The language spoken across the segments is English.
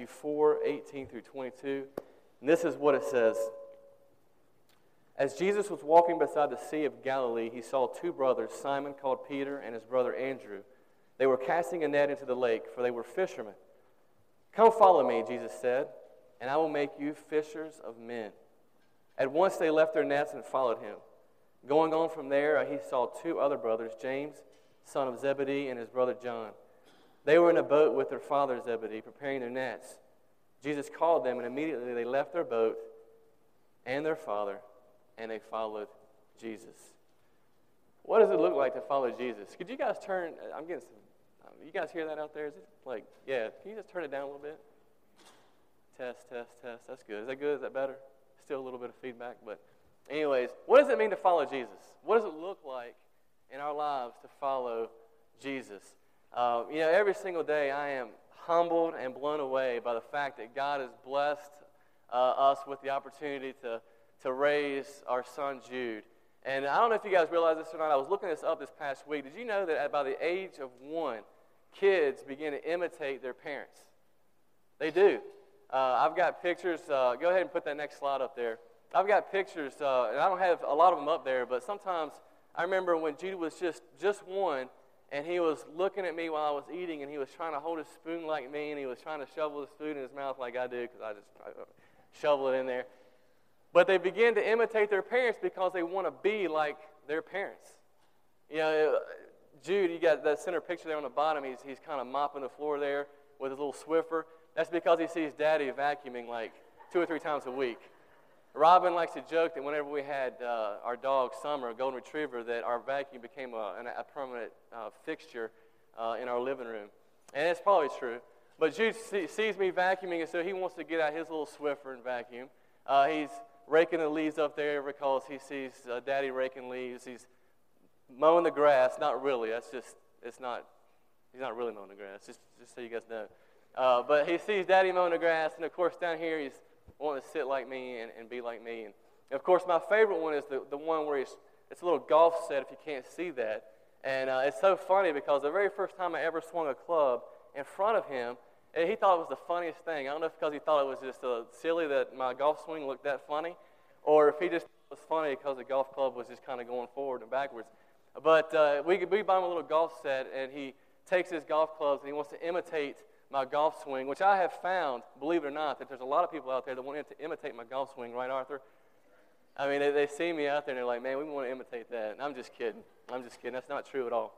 Matthew 4 18 through 22. And this is what it says. As Jesus was walking beside the Sea of Galilee, he saw two brothers, Simon called Peter and his brother Andrew. They were casting a net into the lake, for they were fishermen. Come follow me, Jesus said, and I will make you fishers of men. At once they left their nets and followed him. Going on from there, he saw two other brothers, James, son of Zebedee, and his brother John. They were in a boat with their father Zebedee, preparing their nets. Jesus called them, and immediately they left their boat and their father, and they followed Jesus. What does it look like to follow Jesus? Could you guys turn? I'm getting some. Um, you guys hear that out there? Is it like, yeah? Can you just turn it down a little bit? Test, test, test. That's good. Is that good? Is that better? Still a little bit of feedback, but, anyways, what does it mean to follow Jesus? What does it look like in our lives to follow Jesus? Uh, you know, every single day I am humbled and blown away by the fact that God has blessed uh, us with the opportunity to, to raise our son Jude. And I don't know if you guys realize this or not. I was looking this up this past week. Did you know that at by the age of one, kids begin to imitate their parents? They do. Uh, I've got pictures. Uh, go ahead and put that next slide up there. I've got pictures, uh, and I don't have a lot of them up there, but sometimes I remember when Jude was just, just one, and he was looking at me while I was eating, and he was trying to hold his spoon like me, and he was trying to shovel his food in his mouth like I do, because I just I uh, shovel it in there. But they begin to imitate their parents because they want to be like their parents. You know, uh, Jude, you got that center picture there on the bottom. He's, he's kind of mopping the floor there with his little Swiffer. That's because he sees daddy vacuuming like two or three times a week. Robin likes to joke that whenever we had uh, our dog Summer, a golden retriever, that our vacuum became a, a permanent uh, fixture uh, in our living room. And it's probably true. But Jude see, sees me vacuuming, and so he wants to get out his little Swiffer and vacuum. Uh, he's raking the leaves up there because he sees uh, Daddy raking leaves. He's mowing the grass. Not really. That's just, it's not, he's not really mowing the grass, just, just so you guys know. Uh, but he sees Daddy mowing the grass, and of course, down here, he's wanting to sit like me and, and be like me. And, of course, my favorite one is the, the one where he's, it's a little golf set if you can't see that. And uh, it's so funny because the very first time I ever swung a club in front of him, and he thought it was the funniest thing. I don't know if because he thought it was just uh, silly that my golf swing looked that funny, or if he just was funny because the golf club was just kind of going forward and backwards. But uh, we, we buy him a little golf set, and he takes his golf clubs and he wants to imitate my golf swing, which I have found, believe it or not, that there's a lot of people out there that want to imitate my golf swing, right, Arthur? I mean, they, they see me out there and they're like, man, we want to imitate that. And I'm just kidding. I'm just kidding. That's not true at all.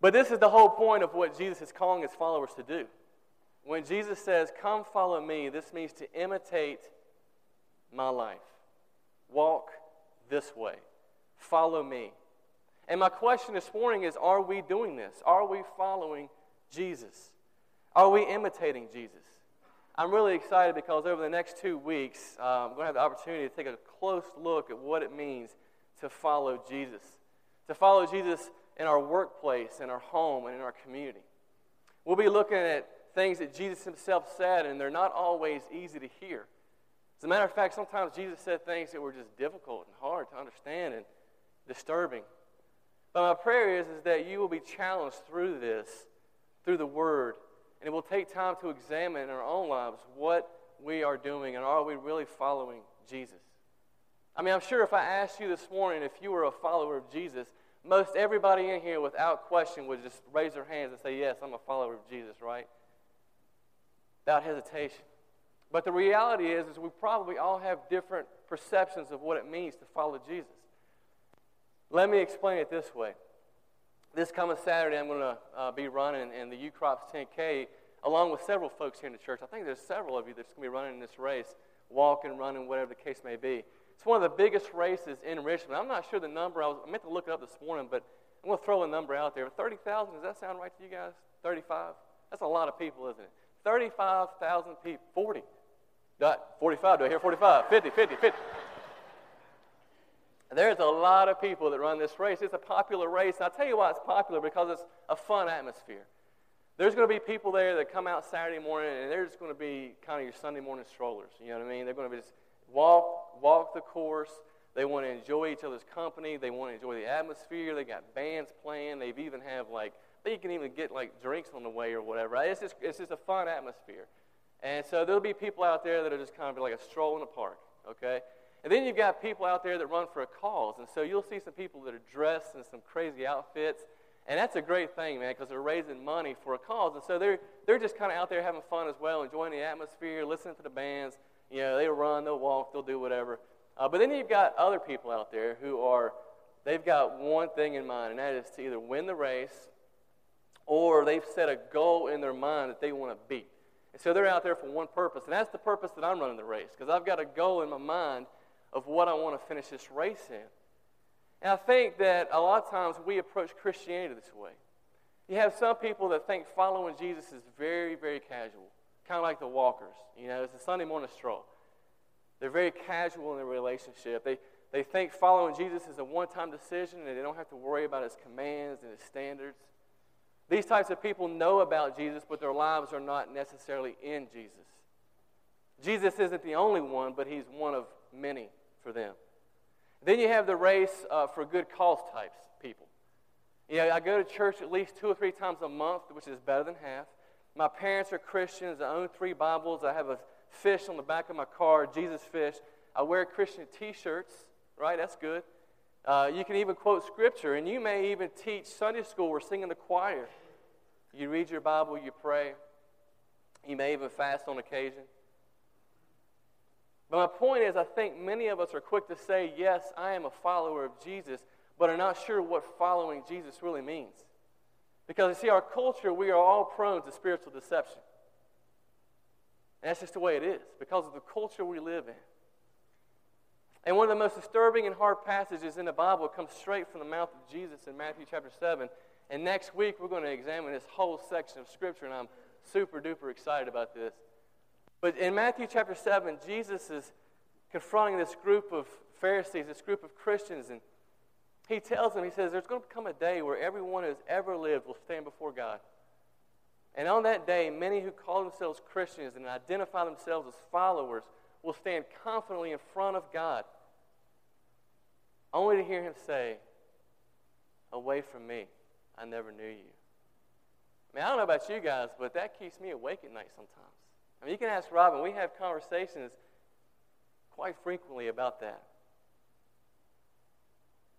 But this is the whole point of what Jesus is calling his followers to do. When Jesus says, Come follow me, this means to imitate my life. Walk this way. Follow me. And my question this morning is Are we doing this? Are we following Jesus? Are we imitating Jesus? I'm really excited because over the next two weeks, uh, I'm going to have the opportunity to take a close look at what it means to follow Jesus. To follow Jesus in our workplace, in our home, and in our community. We'll be looking at things that Jesus himself said, and they're not always easy to hear. As a matter of fact, sometimes Jesus said things that were just difficult and hard to understand and disturbing. But my prayer is, is that you will be challenged through this, through the Word, and it will take time to examine in our own lives what we are doing and are we really following Jesus. I mean, I'm sure if I asked you this morning if you were a follower of Jesus, most everybody in here, without question, would just raise their hands and say, Yes, I'm a follower of Jesus, right? Without hesitation. But the reality is, is we probably all have different perceptions of what it means to follow Jesus. Let me explain it this way. This coming Saturday, I'm going to uh, be running in the Ukrop's 10K along with several folks here in the church. I think there's several of you that's going to be running in this race, walking, running, whatever the case may be. It's one of the biggest races in Richmond. I'm not sure the number. I, was, I meant to look it up this morning, but I'm going to throw a number out there. 30,000, does that sound right to you guys? 35? That's a lot of people, isn't it? 35,000 people. 40. 45, do I hear 45? 50, 50, 50. There's a lot of people that run this race. It's a popular race. And I'll tell you why it's popular because it's a fun atmosphere. There's going to be people there that come out Saturday morning and they're just going to be kind of your Sunday morning strollers. You know what I mean? They're going to just walk, walk the course. They want to enjoy each other's company. They want to enjoy the atmosphere. They got bands playing. They've even have like you can even get like drinks on the way or whatever. It's just, it's just a fun atmosphere. And so there'll be people out there that are just kind of like a stroll in the park, okay? And then you've got people out there that run for a cause. And so you'll see some people that are dressed in some crazy outfits. And that's a great thing, man, because they're raising money for a cause. And so they're, they're just kind of out there having fun as well, enjoying the atmosphere, listening to the bands. You know, they'll run, they'll walk, they'll do whatever. Uh, but then you've got other people out there who are, they've got one thing in mind, and that is to either win the race or they've set a goal in their mind that they want to beat. And so they're out there for one purpose, and that's the purpose that I'm running the race, because I've got a goal in my mind of what I want to finish this race in. And I think that a lot of times we approach Christianity this way. You have some people that think following Jesus is very, very casual, kind of like the walkers. You know, it's a Sunday morning stroll. They're very casual in their relationship. They, they think following Jesus is a one time decision and they don't have to worry about his commands and his standards. These types of people know about Jesus, but their lives are not necessarily in Jesus. Jesus isn't the only one, but he's one of many for them. Then you have the race uh, for good cause types people. You know, I go to church at least two or three times a month, which is better than half. My parents are Christians. I own three Bibles. I have a fish on the back of my car, Jesus fish. I wear Christian t shirts, right? That's good. Uh, you can even quote scripture, and you may even teach Sunday school or sing in the choir. You read your Bible, you pray. You may even fast on occasion. But my point is, I think many of us are quick to say, Yes, I am a follower of Jesus, but are not sure what following Jesus really means. Because you see, our culture, we are all prone to spiritual deception. And that's just the way it is, because of the culture we live in. And one of the most disturbing and hard passages in the Bible comes straight from the mouth of Jesus in Matthew chapter 7. And next week, we're going to examine this whole section of Scripture, and I'm super duper excited about this. But in Matthew chapter 7, Jesus is confronting this group of Pharisees, this group of Christians, and he tells them, he says, There's going to come a day where everyone who has ever lived will stand before God. And on that day, many who call themselves Christians and identify themselves as followers will stand confidently in front of God, only to hear him say, Away from me, I never knew you. I mean, I don't know about you guys, but that keeps me awake at night sometimes. Mean, you can ask Robin, we have conversations quite frequently about that.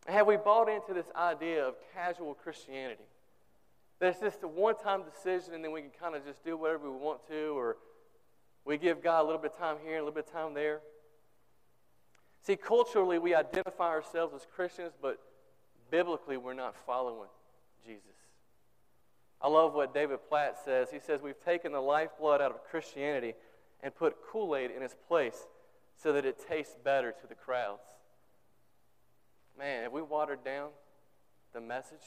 Have we bought into this idea of casual Christianity? That it's just a one time decision and then we can kind of just do whatever we want to, or we give God a little bit of time here, and a little bit of time there. See, culturally, we identify ourselves as Christians, but biblically, we're not following Jesus. I love what David Platt says. He says, We've taken the lifeblood out of Christianity and put Kool Aid in its place so that it tastes better to the crowds. Man, have we watered down the message?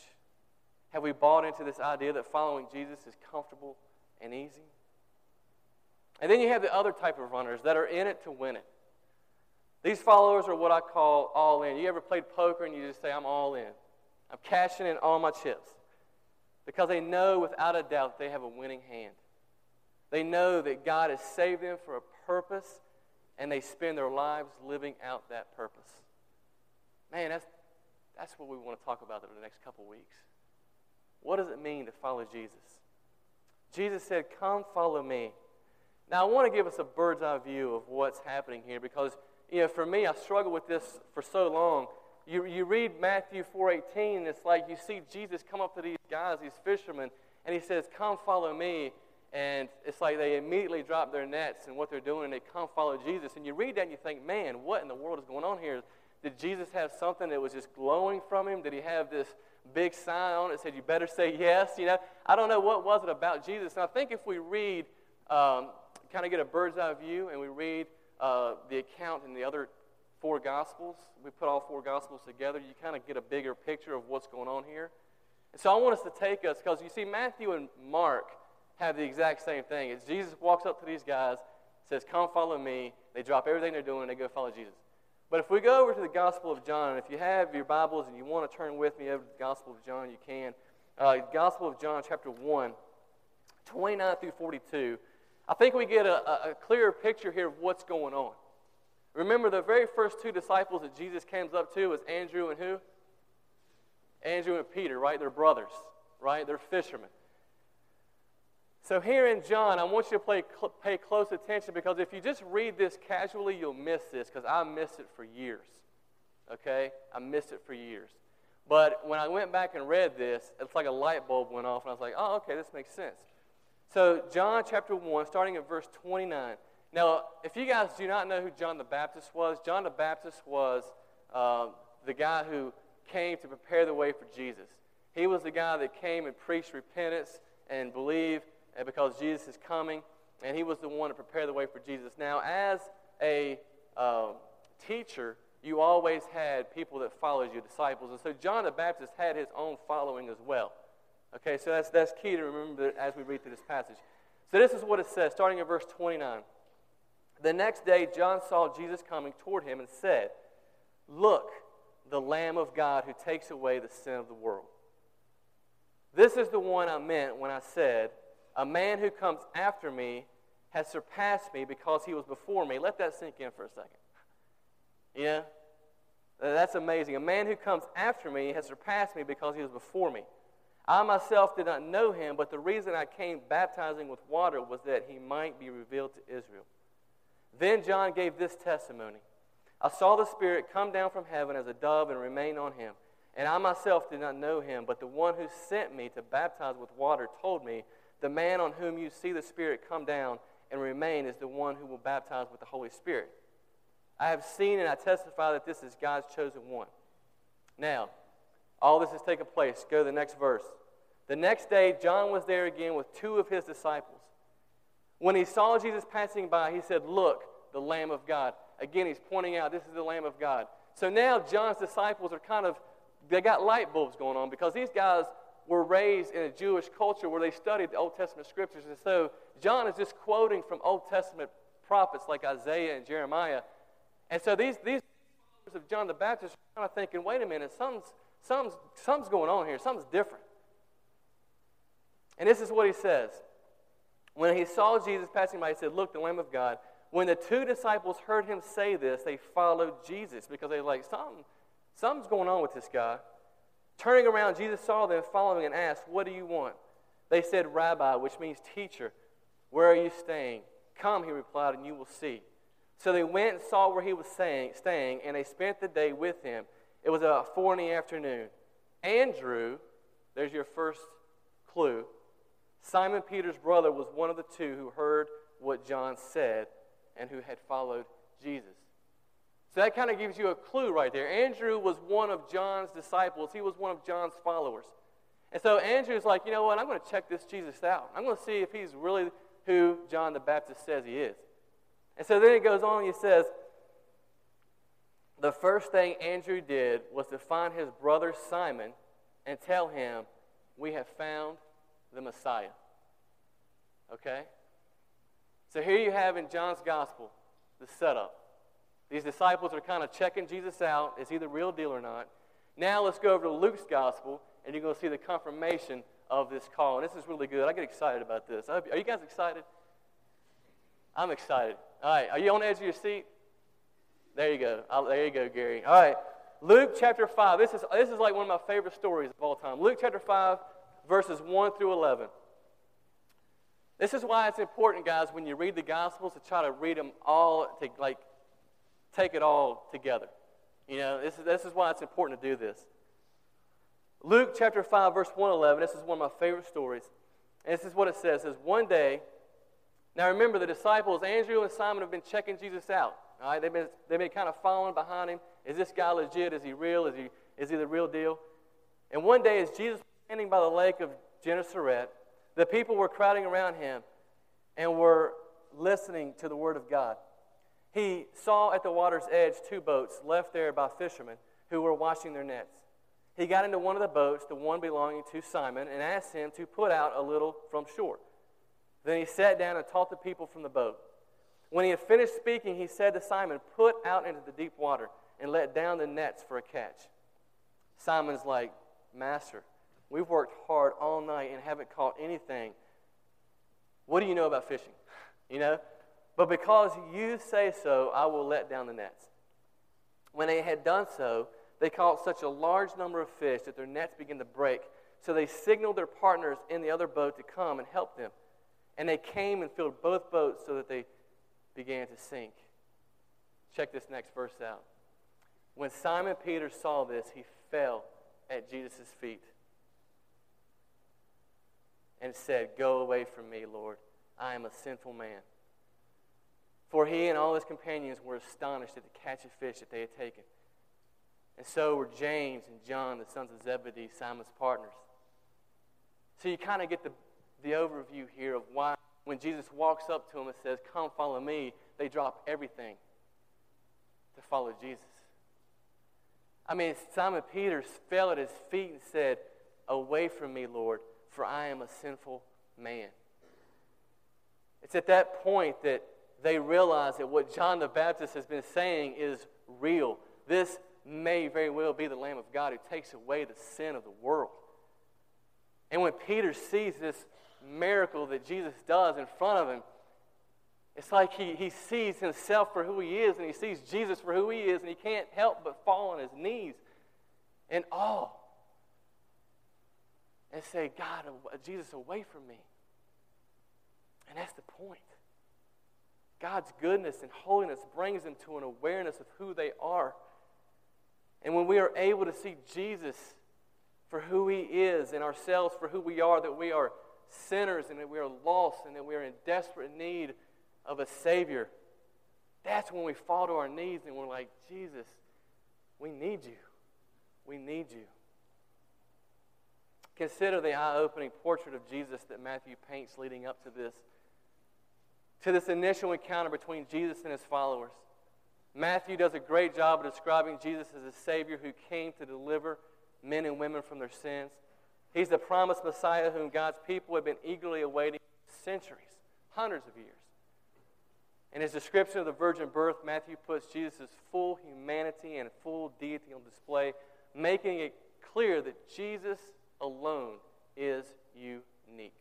Have we bought into this idea that following Jesus is comfortable and easy? And then you have the other type of runners that are in it to win it. These followers are what I call all in. You ever played poker and you just say, I'm all in? I'm cashing in all my chips. Because they know without a doubt they have a winning hand. They know that God has saved them for a purpose and they spend their lives living out that purpose. Man, that's, that's what we want to talk about over the next couple weeks. What does it mean to follow Jesus? Jesus said, Come follow me. Now, I want to give us a bird's eye view of what's happening here because, you know, for me, I struggled with this for so long. You, you read Matthew 4.18, and it's like you see Jesus come up to these guys, these fishermen, and he says, Come follow me. And it's like they immediately drop their nets and what they're doing, and they come follow Jesus. And you read that and you think, man, what in the world is going on here? Did Jesus have something that was just glowing from him? Did he have this big sign on it that said, you better say yes? You know, I don't know what was it about Jesus. And I think if we read um, kind of get a bird's eye view and we read uh, the account in the other four Gospels, we put all four Gospels together, you kind of get a bigger picture of what's going on here. And so I want us to take us, because you see, Matthew and Mark have the exact same thing. It's Jesus walks up to these guys, says, Come follow me. They drop everything they're doing and they go follow Jesus. But if we go over to the Gospel of John, and if you have your Bibles and you want to turn with me over to the Gospel of John, you can. Uh, Gospel of John, chapter 1, 29 through 42. I think we get a, a clearer picture here of what's going on. Remember, the very first two disciples that Jesus comes up to was Andrew and who? Andrew and Peter, right? They're brothers. right? They're fishermen. So here in John, I want you to play, cl- pay close attention because if you just read this casually, you'll miss this because I missed it for years. Okay? I missed it for years. But when I went back and read this, it's like a light bulb went off, and I was like, oh, okay, this makes sense. So, John chapter 1, starting at verse 29. Now, if you guys do not know who John the Baptist was, John the Baptist was uh, the guy who came to prepare the way for Jesus. He was the guy that came and preached repentance and believe because Jesus is coming, and he was the one to prepare the way for Jesus. Now, as a uh, teacher, you always had people that followed you, disciples. And so John the Baptist had his own following as well. Okay, so that's, that's key to remember as we read through this passage. So this is what it says, starting in verse 29. The next day, John saw Jesus coming toward him and said, Look, the Lamb of God who takes away the sin of the world. This is the one I meant when I said, a man who comes after me has surpassed me because he was before me. Let that sink in for a second. Yeah? That's amazing. A man who comes after me has surpassed me because he was before me. I myself did not know him, but the reason I came baptizing with water was that he might be revealed to Israel. Then John gave this testimony I saw the Spirit come down from heaven as a dove and remain on him. And I myself did not know him, but the one who sent me to baptize with water told me the man on whom you see the Spirit come down and remain is the one who will baptize with the Holy Spirit. I have seen and I testify that this is God's chosen one. Now, all this has taken place. Go to the next verse. The next day, John was there again with two of his disciples. When he saw Jesus passing by, he said, Look, the Lamb of God. Again, he's pointing out this is the Lamb of God. So now John's disciples are kind of, they got light bulbs going on because these guys were raised in a Jewish culture where they studied the Old Testament scriptures. And so John is just quoting from Old Testament prophets like Isaiah and Jeremiah. And so these, these of John the Baptist are kind of thinking, wait a minute, something's, something's, something's going on here. Something's different. And this is what he says. When he saw Jesus passing by, he said, Look, the Lamb of God. When the two disciples heard him say this, they followed Jesus because they were like, Something, something's going on with this guy. Turning around, Jesus saw them following and asked, What do you want? They said, Rabbi, which means teacher, where are you staying? Come, he replied, and you will see. So they went and saw where he was staying, staying, and they spent the day with him. It was about four in the afternoon. Andrew, there's your first clue. Simon Peter's brother was one of the two who heard what John said and who had followed Jesus. So that kind of gives you a clue right there. Andrew was one of John's disciples, he was one of John's followers. And so Andrew's like, you know what? I'm going to check this Jesus out. I'm going to see if he's really who John the Baptist says he is. And so then it goes on and he says, the first thing Andrew did was to find his brother Simon and tell him, We have found the Messiah. Okay? So here you have in John's gospel the setup. These disciples are kind of checking Jesus out. Is he the real deal or not? Now let's go over to Luke's gospel, and you're going to see the confirmation of this call. And this is really good. I get excited about this. Are you guys excited? I'm excited. All right. Are you on the edge of your seat? There you go. I'll, there you go, Gary. All right. Luke chapter 5. This is, this is like one of my favorite stories of all time. Luke chapter 5, verses 1 through 11. This is why it's important, guys, when you read the Gospels to try to read them all, to like take it all together. You know, this is, this is why it's important to do this. Luke chapter 5, verse 111, this is one of my favorite stories. And this is what it says. It says, One day, now remember the disciples, Andrew and Simon, have been checking Jesus out. All right? They've been, they've been kind of following behind him. Is this guy legit? Is he real? Is he, is he the real deal? And one day, as Jesus standing by the lake of Gennesaret, the people were crowding around him and were listening to the word of God he saw at the water's edge two boats left there by fishermen who were washing their nets. He got into one of the boats, the one belonging to Simon, and asked him to put out a little from shore. Then he sat down and taught the people from the boat. When he had finished speaking, he said to Simon, Put out into the deep water and let down the nets for a catch. Simon's like, Master, we've worked hard all night and haven't caught anything. What do you know about fishing? You know? But because you say so, I will let down the nets. When they had done so, they caught such a large number of fish that their nets began to break. So they signaled their partners in the other boat to come and help them. And they came and filled both boats so that they began to sink. Check this next verse out. When Simon Peter saw this, he fell at Jesus' feet and said, Go away from me, Lord. I am a sinful man. For he and all his companions were astonished at the catch of fish that they had taken. And so were James and John, the sons of Zebedee, Simon's partners. So you kind of get the, the overview here of why, when Jesus walks up to them and says, Come follow me, they drop everything to follow Jesus. I mean, Simon Peter fell at his feet and said, Away from me, Lord, for I am a sinful man. It's at that point that they realize that what John the Baptist has been saying is real. This may very well be the Lamb of God who takes away the sin of the world. And when Peter sees this miracle that Jesus does in front of him, it's like he, he sees himself for who he is and he sees Jesus for who he is, and he can't help but fall on his knees in awe and say, God, Jesus, away from me. And that's the point. God's goodness and holiness brings them to an awareness of who they are. And when we are able to see Jesus for who he is and ourselves for who we are, that we are sinners and that we are lost and that we are in desperate need of a Savior, that's when we fall to our knees and we're like, Jesus, we need you. We need you. Consider the eye opening portrait of Jesus that Matthew paints leading up to this to this initial encounter between Jesus and his followers. Matthew does a great job of describing Jesus as a Savior who came to deliver men and women from their sins. He's the promised Messiah whom God's people have been eagerly awaiting for centuries, hundreds of years. In his description of the virgin birth, Matthew puts Jesus' full humanity and full deity on display, making it clear that Jesus alone is unique.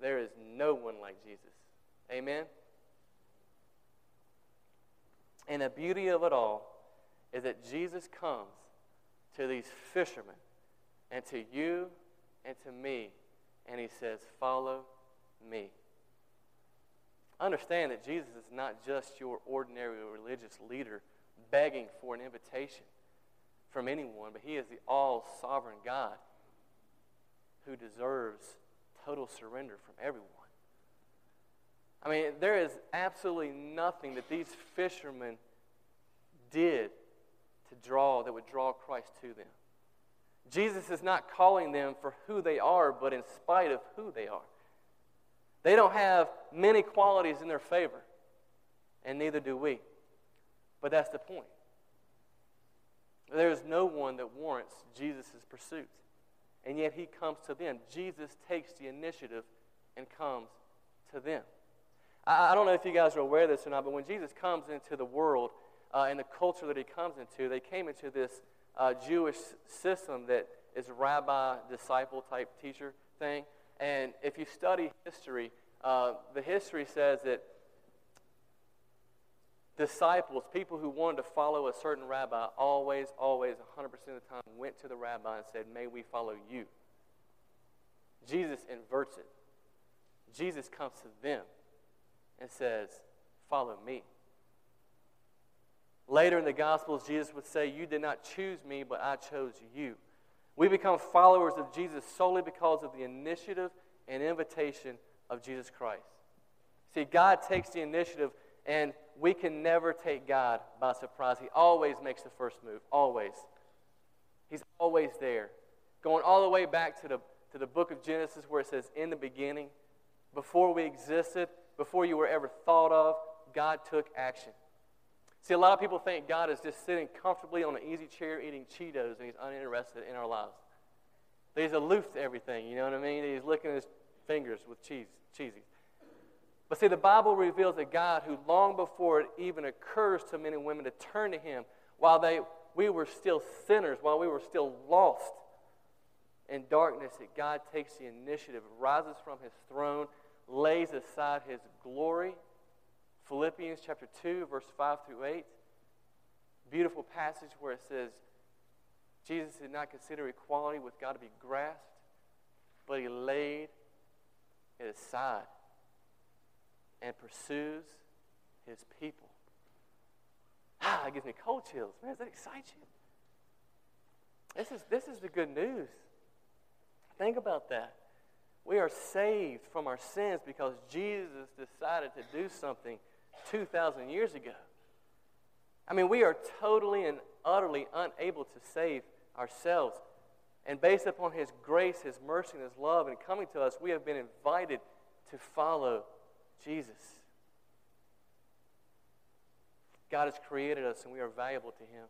There is no one like Jesus. Amen? And the beauty of it all is that Jesus comes to these fishermen and to you and to me, and he says, Follow me. Understand that Jesus is not just your ordinary religious leader begging for an invitation from anyone, but he is the all sovereign God who deserves total surrender from everyone. I mean, there is absolutely nothing that these fishermen did to draw that would draw Christ to them. Jesus is not calling them for who they are, but in spite of who they are. They don't have many qualities in their favor, and neither do we. But that's the point. There is no one that warrants Jesus' pursuit, and yet he comes to them. Jesus takes the initiative and comes to them. I, I don't know if you guys are aware of this or not, but when Jesus comes into the world uh, and the culture that he comes into, they came into this uh, Jewish system that is rabbi disciple type teacher thing. And if you study history, uh, the history says that disciples, people who wanted to follow a certain rabbi, always, always, 100% of the time went to the rabbi and said, May we follow you. Jesus inverts it. Jesus comes to them and says, Follow me. Later in the Gospels, Jesus would say, You did not choose me, but I chose you. We become followers of Jesus solely because of the initiative and invitation of Jesus Christ. See, God takes the initiative, and we can never take God by surprise. He always makes the first move, always. He's always there. Going all the way back to the, to the book of Genesis, where it says, In the beginning, before we existed, before you were ever thought of, God took action. See, a lot of people think God is just sitting comfortably on an easy chair eating Cheetos and he's uninterested in our lives. That he's aloof to everything, you know what I mean? He's licking his fingers with cheese, cheesy. But see, the Bible reveals a God who, long before it even occurs to men and women to turn to him, while they, we were still sinners, while we were still lost in darkness, that God takes the initiative, rises from his throne, lays aside his glory. Philippians chapter 2, verse 5 through 8. Beautiful passage where it says, Jesus did not consider equality with God to be grasped, but he laid it aside and pursues his people. Ah, it gives me cold chills. Man, does that excite you? This is, this is the good news. Think about that. We are saved from our sins because Jesus decided to do something 2,000 years ago. I mean, we are totally and utterly unable to save ourselves. And based upon His grace, His mercy, and His love, and coming to us, we have been invited to follow Jesus. God has created us, and we are valuable to Him.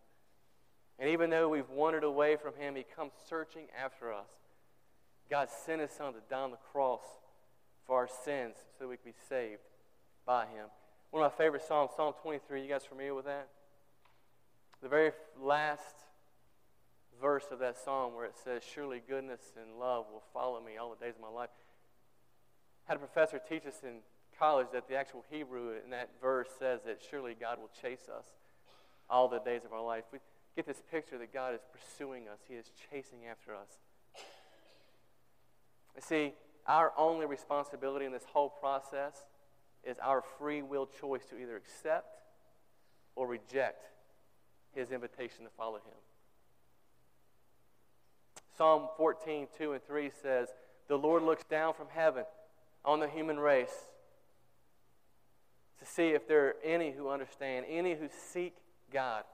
And even though we've wandered away from Him, He comes searching after us. God sent His Son to die on the cross for our sins so that we could be saved by Him. One of my favorite Psalms, Psalm 23. You guys familiar with that? The very last verse of that psalm where it says, Surely goodness and love will follow me all the days of my life. I had a professor teach us in college that the actual Hebrew in that verse says that surely God will chase us all the days of our life. We get this picture that God is pursuing us, He is chasing after us. You see, our only responsibility in this whole process is our free will choice to either accept or reject His invitation to follow Him. Psalm 14, 2 and 3 says, The Lord looks down from heaven on the human race to see if there are any who understand, any who seek God.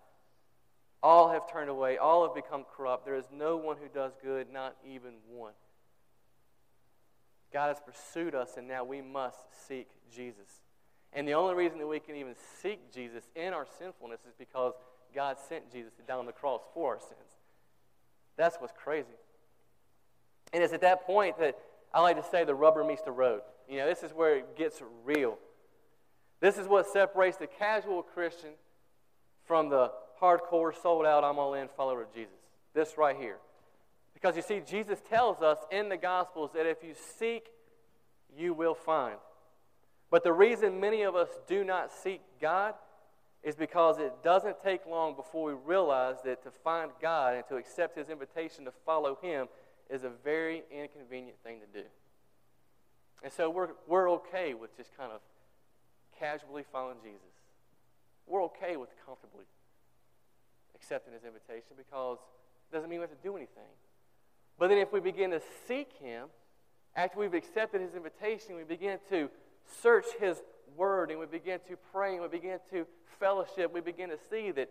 All have turned away, all have become corrupt. There is no one who does good, not even one. God has pursued us, and now we must seek Jesus. And the only reason that we can even seek Jesus in our sinfulness is because God sent Jesus to die on the cross for our sins. That's what's crazy. And it's at that point that I like to say the rubber meets the road. You know, this is where it gets real. This is what separates the casual Christian from the hardcore, sold out, I'm all in follower of Jesus. This right here. Because you see, Jesus tells us in the Gospels that if you seek, you will find. But the reason many of us do not seek God is because it doesn't take long before we realize that to find God and to accept His invitation to follow Him is a very inconvenient thing to do. And so we're, we're okay with just kind of casually following Jesus. We're okay with comfortably accepting His invitation because it doesn't mean we have to do anything. But then if we begin to seek Him, after we've accepted His invitation, we begin to search His Word and we begin to pray and we begin to fellowship, we begin to see that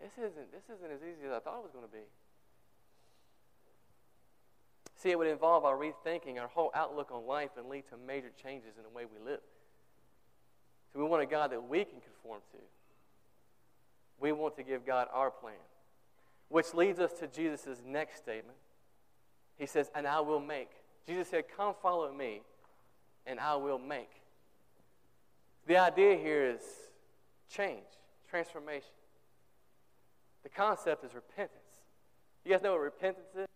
this isn't, this isn't as easy as I thought it was going to be. See, it would involve our rethinking our whole outlook on life and lead to major changes in the way we live. So we want a God that we can conform to. We want to give God our plan. Which leads us to Jesus' next statement. He says, And I will make. Jesus said, Come follow me, and I will make. The idea here is change, transformation. The concept is repentance. You guys know what repentance is?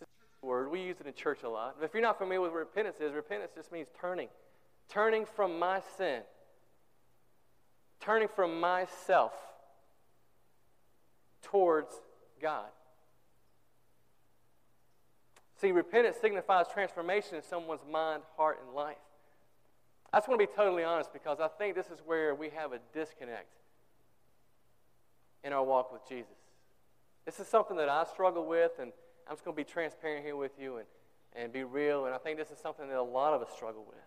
It's a word. We use it in church a lot. But if you're not familiar with what repentance is, repentance just means turning. Turning from my sin. Turning from myself towards God. See, repentance signifies transformation in someone's mind, heart, and life. I just want to be totally honest because I think this is where we have a disconnect in our walk with Jesus. This is something that I struggle with, and I'm just going to be transparent here with you and, and be real, and I think this is something that a lot of us struggle with.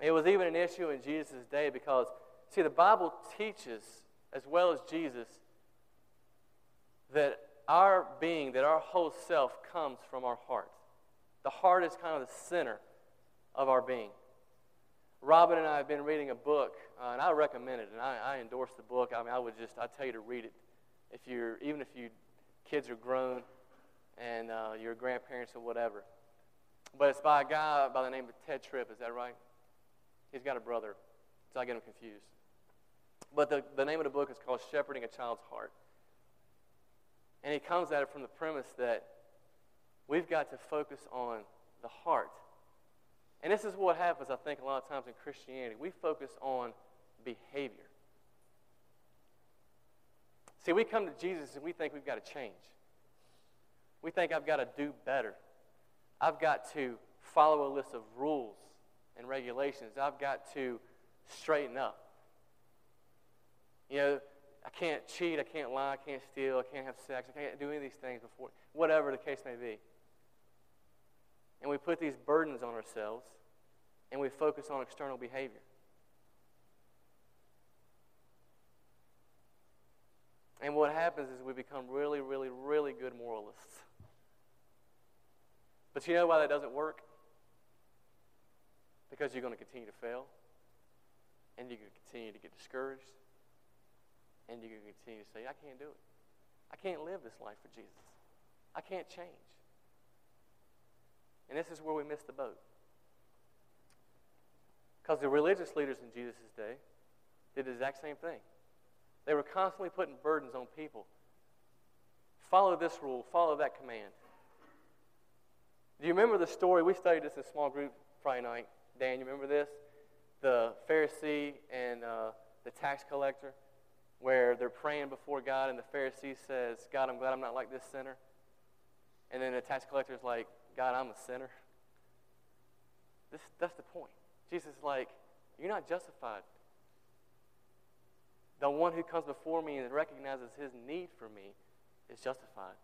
It was even an issue in Jesus' day because, see, the Bible teaches, as well as Jesus, that our being, that our whole self comes from our heart. The heart is kind of the center of our being. Robin and I have been reading a book, uh, and I recommend it, and I, I, endorse the book. I mean, I would just, I tell you to read it. If you're, even if you kids are grown and uh, your grandparents or whatever. But it's by a guy by the name of Tedd Tripp, is that right? He's got a brother, so I get him confused. But the, the name of the book is called Shepherding a Child's Heart. And he comes at it from the premise that we've got to focus on the heart and this is what happens, I think, a lot of times in Christianity. We focus on behavior. See, we come to Jesus and we think we've got to change. We think I've got to do better. I've got to follow a list of rules and regulations. I've got to straighten up. You know, I can't cheat, I can't lie, I can't steal, I can't have sex, I can't do any of these things before, whatever the case may be. And we put these burdens on ourselves and we focus on external behavior. And what happens is we become really, really, really good moralists. But you know why that doesn't work? Because you're going to continue to fail, and you're going to continue to get discouraged, and you're going to continue to say, I can't do it. I can't live this life for Jesus. I can't change. And this is where we miss the boat. Because the religious leaders in Jesus' day did the exact same thing. They were constantly putting burdens on people. Follow this rule, follow that command. Do you remember the story? We studied this in a small group Friday night. Dan, you remember this? The Pharisee and uh, the tax collector, where they're praying before God, and the Pharisee says, God, I'm glad I'm not like this sinner. And then the tax collector is like, God, I'm a sinner. This, that's the point. Jesus is like, You're not justified. The one who comes before me and recognizes his need for me is justified.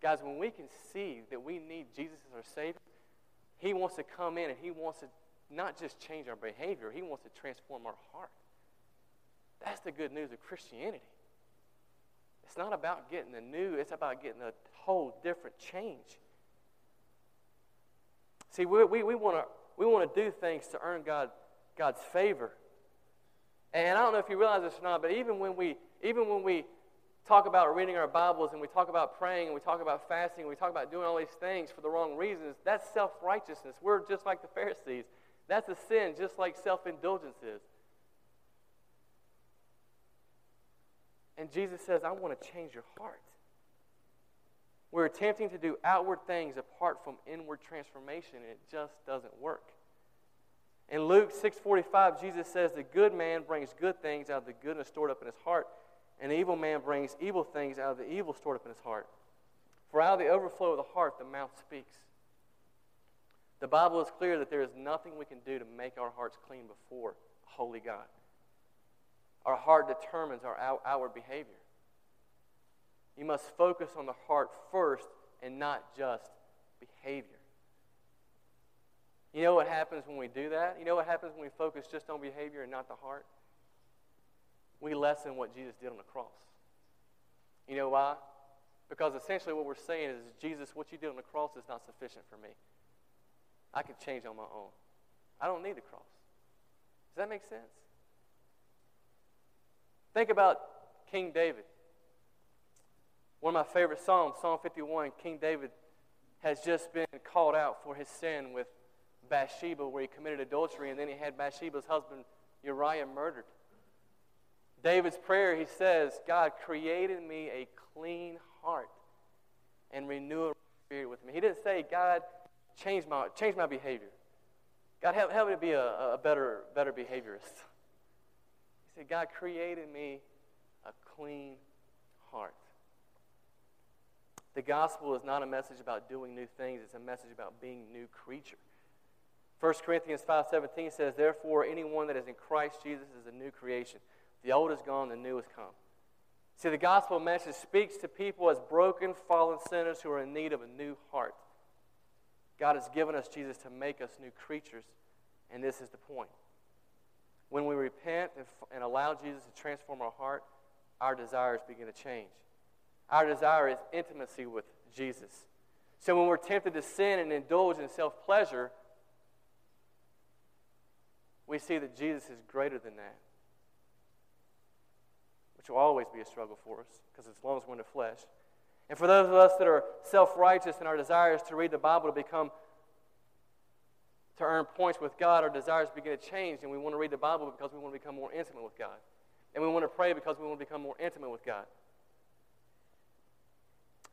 Guys, when we can see that we need Jesus as our Savior, He wants to come in and He wants to not just change our behavior, He wants to transform our heart. That's the good news of Christianity. It's not about getting the new, it's about getting a whole different change. See, we, we, we want to we wanna do things to earn God, God's favor. And I don't know if you realize this or not, but even when we, even when we talk about reading our Bibles and we talk about praying and we talk about fasting and we talk about doing all these things for the wrong reasons, that's self righteousness. We're just like the Pharisees. That's a sin, just like self indulgence is. And Jesus says, I want to change your heart. We're attempting to do outward things apart from inward transformation, and it just doesn't work. In Luke 6:45, Jesus says, "The good man brings good things out of the goodness stored up in his heart, and the evil man brings evil things out of the evil stored up in his heart. For out of the overflow of the heart, the mouth speaks." The Bible is clear that there is nothing we can do to make our hearts clean before holy God. Our heart determines our outward behavior. You must focus on the heart first and not just behavior. You know what happens when we do that? You know what happens when we focus just on behavior and not the heart? We lessen what Jesus did on the cross. You know why? Because essentially what we're saying is, Jesus, what you did on the cross is not sufficient for me. I can change on my own. I don't need the cross. Does that make sense? Think about King David. One of my favorite Psalms, Psalm 51, King David has just been called out for his sin with Bathsheba, where he committed adultery, and then he had Bathsheba's husband Uriah murdered. David's prayer, he says, God, created me a clean heart and renew a spirit with me. He didn't say, God, change my, change my behavior. God, help, help me to be a, a better, better behaviorist. He said, God, created me a clean heart. The gospel is not a message about doing new things, it's a message about being new creature. 1 Corinthians 5.17 says, Therefore, anyone that is in Christ Jesus is a new creation. The old is gone, the new has come. See, the gospel message speaks to people as broken, fallen sinners who are in need of a new heart. God has given us Jesus to make us new creatures, and this is the point. When we repent and, and allow Jesus to transform our heart, our desires begin to change. Our desire is intimacy with Jesus. So when we're tempted to sin and indulge in self pleasure, we see that Jesus is greater than that, which will always be a struggle for us because as long as we're in the flesh. And for those of us that are self righteous and our desires to read the Bible to become, to earn points with God, our desires begin to change, and we want to read the Bible because we want to become more intimate with God. And we want to pray because we want to become more intimate with God.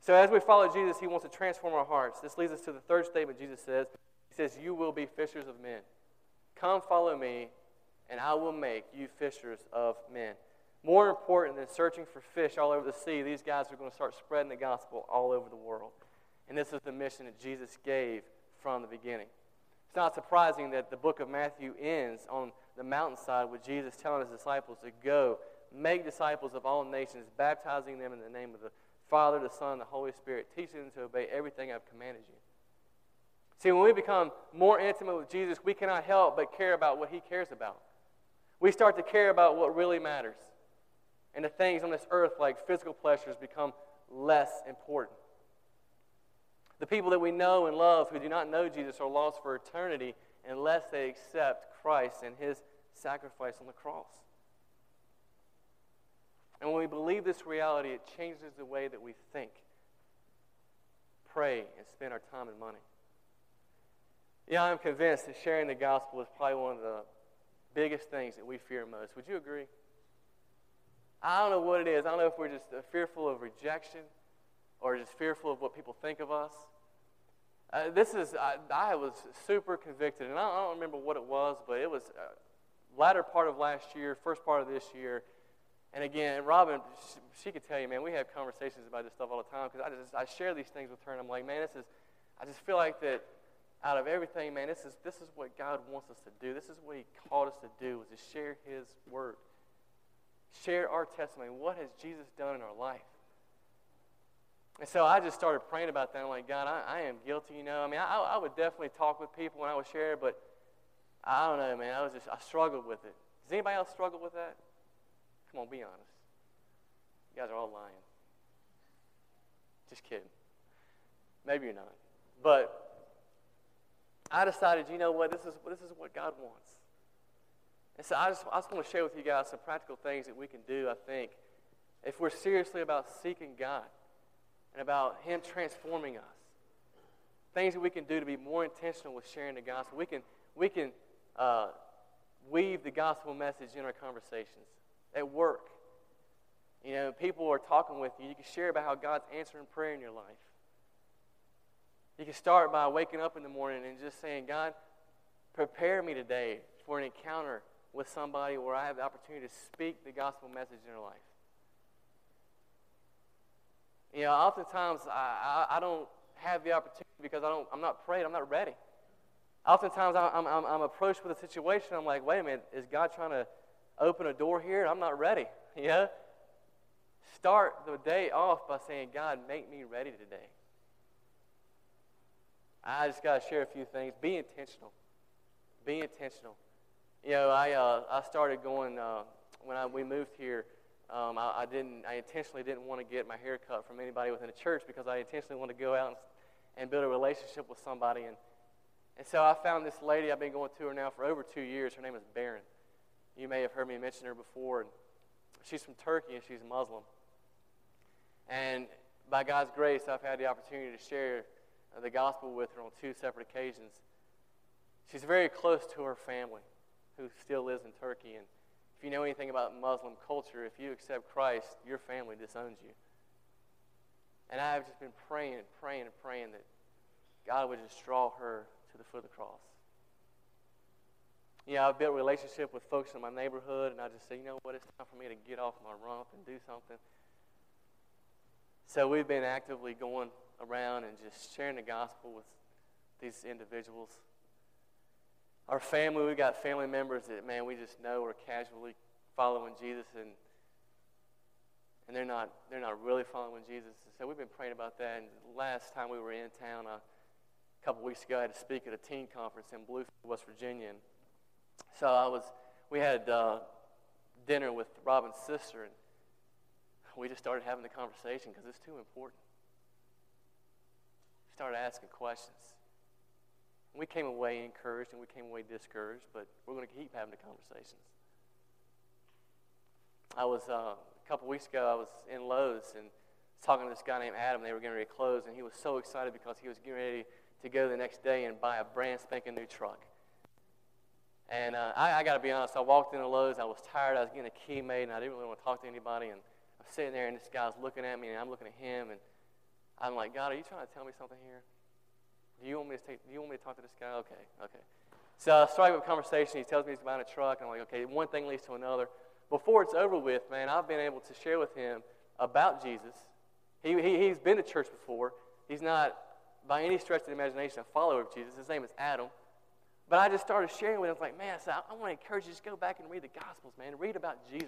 So as we follow Jesus, he wants to transform our hearts. This leads us to the third statement Jesus says. He says, You will be fishers of men. Come follow me, and I will make you fishers of men. More important than searching for fish all over the sea, these guys are going to start spreading the gospel all over the world. And this is the mission that Jesus gave from the beginning. It's not surprising that the book of Matthew ends on the mountainside with Jesus telling his disciples to go make disciples of all nations, baptizing them in the name of the Father, the Son, the Holy Spirit, teaching them to obey everything I've commanded you. See, when we become more intimate with Jesus, we cannot help but care about what he cares about. We start to care about what really matters. And the things on this earth, like physical pleasures, become less important. The people that we know and love who do not know Jesus are lost for eternity unless they accept Christ and his sacrifice on the cross. And when we believe this reality, it changes the way that we think, pray, and spend our time and money. Yeah, I'm convinced that sharing the gospel is probably one of the biggest things that we fear most. Would you agree? I don't know what it is. I don't know if we're just fearful of rejection or just fearful of what people think of us. Uh, this is, I, I, was super convicted, and I don't, I don't, remember what it was, but it was uh, latter part of last year, first part of this year. And again, Robin, she, she could tell you, man, we have conversations about this stuff all the time because I just I share these things with her, and I'm like, man, this is, I just feel like that out of everything, man, this is this is what God wants us to do. This is what He called us to do, is to share His word, share our testimony. What has Jesus done in our life? And so I just started praying about that. I'm like, God, I, I am guilty, you know. I mean, I, I would definitely talk with people when I would share, but I don't know, man. I was just, I struggled with it. Does anybody else struggle with that? Come on, be honest. You guys are all lying. Just kidding. Maybe you're not. But I decided, you know what, this is, this is what God wants. And so I just, I just want to share with you guys some practical things that we can do, I think, if we're seriously about seeking God and about Him transforming us. Things that we can do to be more intentional with sharing the gospel. We can, we can uh, weave the gospel message in our conversations. At work, you know, people are talking with you. You can share about how God's answering prayer in your life. You can start by waking up in the morning and just saying, God, prepare me today for an encounter with somebody where I have the opportunity to speak the gospel message in their life. You know, oftentimes I, I, I don't have the opportunity because I don't, I'm not prayed, I'm not ready. Oftentimes I'm, I'm, I'm approached with a situation, I'm like, wait a minute, is God trying to open a door here? I'm not ready. You know? Start the day off by saying, God, make me ready today. I just got to share a few things. Be intentional. Be intentional. You know, I, uh, I started going, uh, when I, we moved here, um, I, I, didn't, I intentionally didn't want to get my hair cut from anybody within the church because I intentionally wanted to go out and, and build a relationship with somebody. And, and so I found this lady. I've been going to her now for over two years. Her name is Baron. You may have heard me mention her before. And she's from Turkey and she's Muslim. And by God's grace, I've had the opportunity to share the gospel with her on two separate occasions. She's very close to her family, who still lives in Turkey. And if you know anything about Muslim culture, if you accept Christ, your family disowns you. And I've just been praying and praying and praying that God would just draw her to the foot of the cross. Know, I've built a relationship with folks in my neighborhood, and I just say, you know what, it's time for me to get off my rump and do something. So we've been actively going around and just sharing the gospel with these individuals. Our family, we've got family members that, man, we just know are casually following Jesus and and they're not they're not really following Jesus. So we've been praying about that. And last time we were in town, uh, a couple weeks ago, I had to speak at a teen conference in Bluefield, West Virginia. And so I was we had uh, dinner with Robin's sister, and we just started having the conversation because it's too important. Started asking questions. We came away encouraged and we came away discouraged, but we're going to keep having the conversations. I was, uh, a couple weeks ago, I was in Lowe's and talking to this guy named Adam. They were getting ready to close, and he was so excited because he was getting ready to go the next day and buy a brand spanking new truck. And uh, I, I got to be honest, I walked into Lowe's, I was tired, I was getting a key made, and I didn't really want to talk to anybody. And I'm sitting there, and this guy's looking at me, and I'm looking at him, and I'm like, God, are you trying to tell me something here? Do you want me to take, do you want me to talk to this guy? Okay, okay. So I strike up a conversation. He tells me he's buying a truck. And I'm like, okay, one thing leads to another. before it's over with, man, I've been able to share with him about Jesus. He, he, he's been to church before. He's not, by any stretch of the imagination, a follower of Jesus. His name is Adam. But I just started sharing with him. I was like, man, I, I, want to encourage you to just go back and read the Gospels, man. Read about Jesus.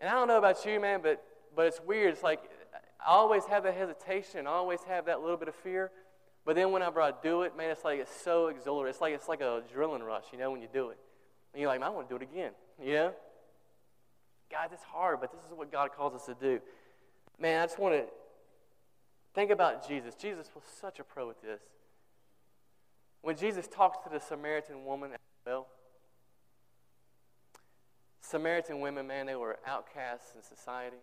And I don't know about you, man, but, but it's weird. It's like I always have that hesitation. I always have that little bit of fear. But then whenever I do it, man, it's like it's so exhilarating. It's like it's like a adrenaline rush, you know, when you do it. And you're like, man, I want to do it again. You know? God, it's hard, but this is what God calls us to do. Man, I just want to think about Jesus. Jesus was such a pro at this. When Jesus talks to the Samaritan woman at the well, Samaritan women, man, they were outcasts in society.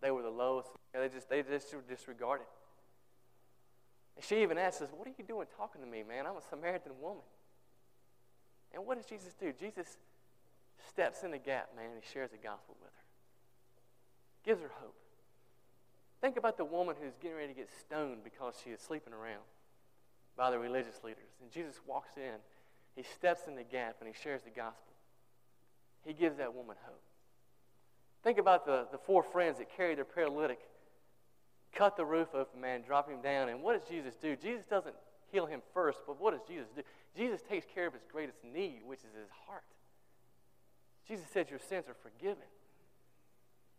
They were the lowest. They just they just were disregarded. And she even asks us, What are you doing talking to me, man? I'm a Samaritan woman. And what does Jesus do? Jesus steps in the gap, man, and he shares the gospel with her. Gives her hope. Think about the woman who's getting ready to get stoned because she is sleeping around by the religious leaders. And Jesus walks in, he steps in the gap, and he shares the gospel. He gives that woman hope. Think about the, the four friends that carried their paralytic, cut the roof open, man, drop him down. And what does Jesus do? Jesus doesn't heal him first, but what does Jesus do? Jesus takes care of his greatest need, which is his heart. Jesus says, Your sins are forgiven.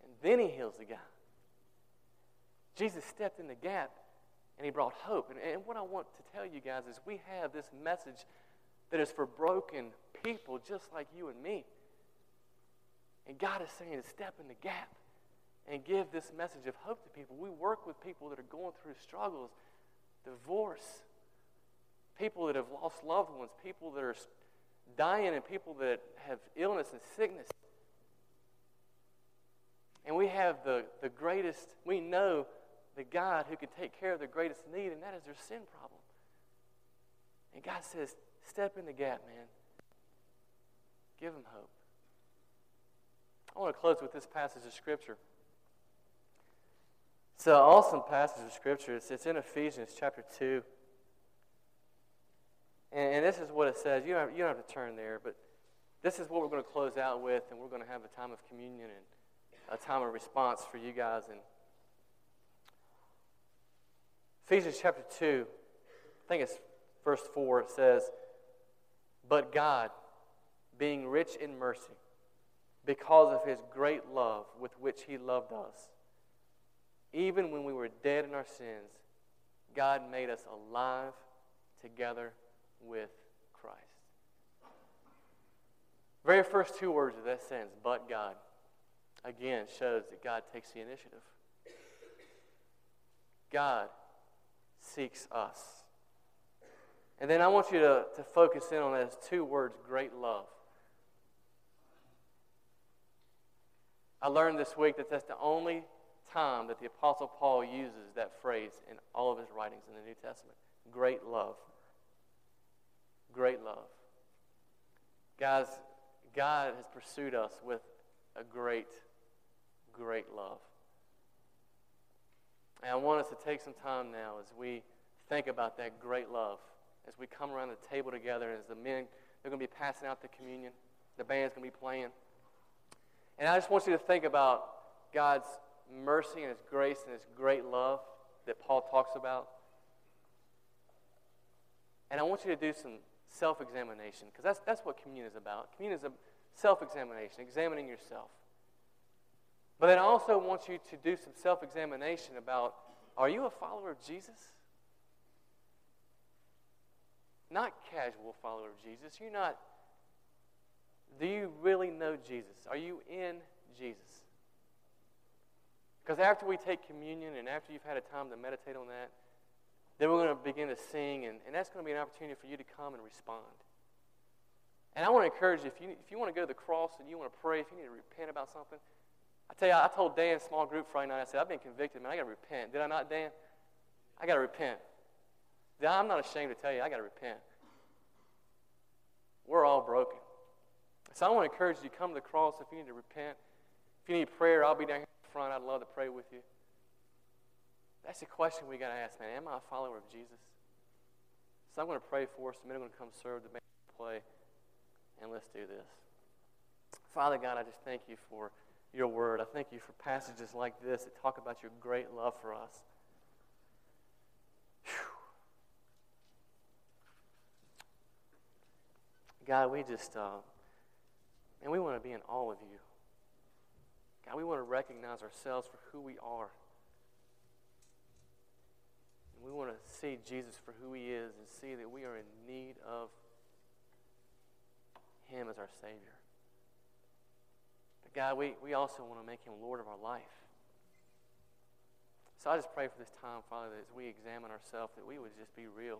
And then he heals the guy. Jesus stepped in the gap and he brought hope. And, and what I want to tell you guys is we have this message that is for broken people just like you and me. And God is saying to step in the gap and give this message of hope to people. We work with people that are going through struggles, divorce, people that have lost loved ones, people that are dying, and people that have illness and sickness. And we have the, the greatest, we know the God who can take care of their greatest need, and that is their sin problem. And God says, step in the gap, man. Give them hope. I want to close with this passage of Scripture. It's an awesome passage of Scripture. It's, it's in Ephesians chapter 2. And, and, this is what it says. You don't, have, you don't have to turn there, but this is what we're going to close out with, and we're going to have a time of communion and a time of response for you guys. And Ephesians chapter 2, I think it's verse 4, it says, But God, being rich in mercy, because of his great love with which he loved us. Even when we were dead in our sins, God made us alive together with Christ. Very first two words of that sentence, but God, again shows that God takes the initiative. God seeks us. And then I want you to, to focus in on those two words, great love. I learned this week that that's the only time that the Apostle Paul uses that phrase in all of his writings in the New Testament. Great love. Great love. Guys, God has pursued us with a great, great love. And I want us to take some time now as we think about that great love, as we come around the table together, as the men, they're going to be passing out the communion, the band's going to be playing. And I just want you to think about God's mercy and His grace and His great love that Paul talks about. And I want you to do some self examination because that's, that's what communion is about. Communion is a self examination, examining yourself. But then I also want you to do some self examination about are you a follower of Jesus? Not casual follower of Jesus. You're not do you really know Jesus? Are you in Jesus? Because after we take communion and after you've had a time to meditate on that, then we're going to begin to sing, and, and that's going to be an opportunity for you to come and respond. And I want to encourage you if, you, if you want to go to the cross and you want to pray, if you need to repent about something, I tell you, I told Dan, small group Friday night, I said, I've been convicted, man. I got to repent. Did I not, Dan? I got to repent. I'm not ashamed to tell you, I got to repent. We're all broken. So I want to encourage you to come to the cross if you need to repent. If you need prayer, I'll be down here in front. I'd love to pray with you. That's the question we got to ask, man. Am I a follower of Jesus? So I'm going to pray for us. The men are going to come serve the band play. And let's do this. Father God, I just thank you for your word. I thank you for passages like this that talk about your great love for us. Whew. God, we just, uh, and we want to be in all of you. God, we want to recognize ourselves for who we are. And we want to see Jesus for who he is and see that we are in need of him as our Savior. But God, we, we also want to make him Lord of our life. So I just pray for this time, Father, that as we examine ourselves, that we would just be real.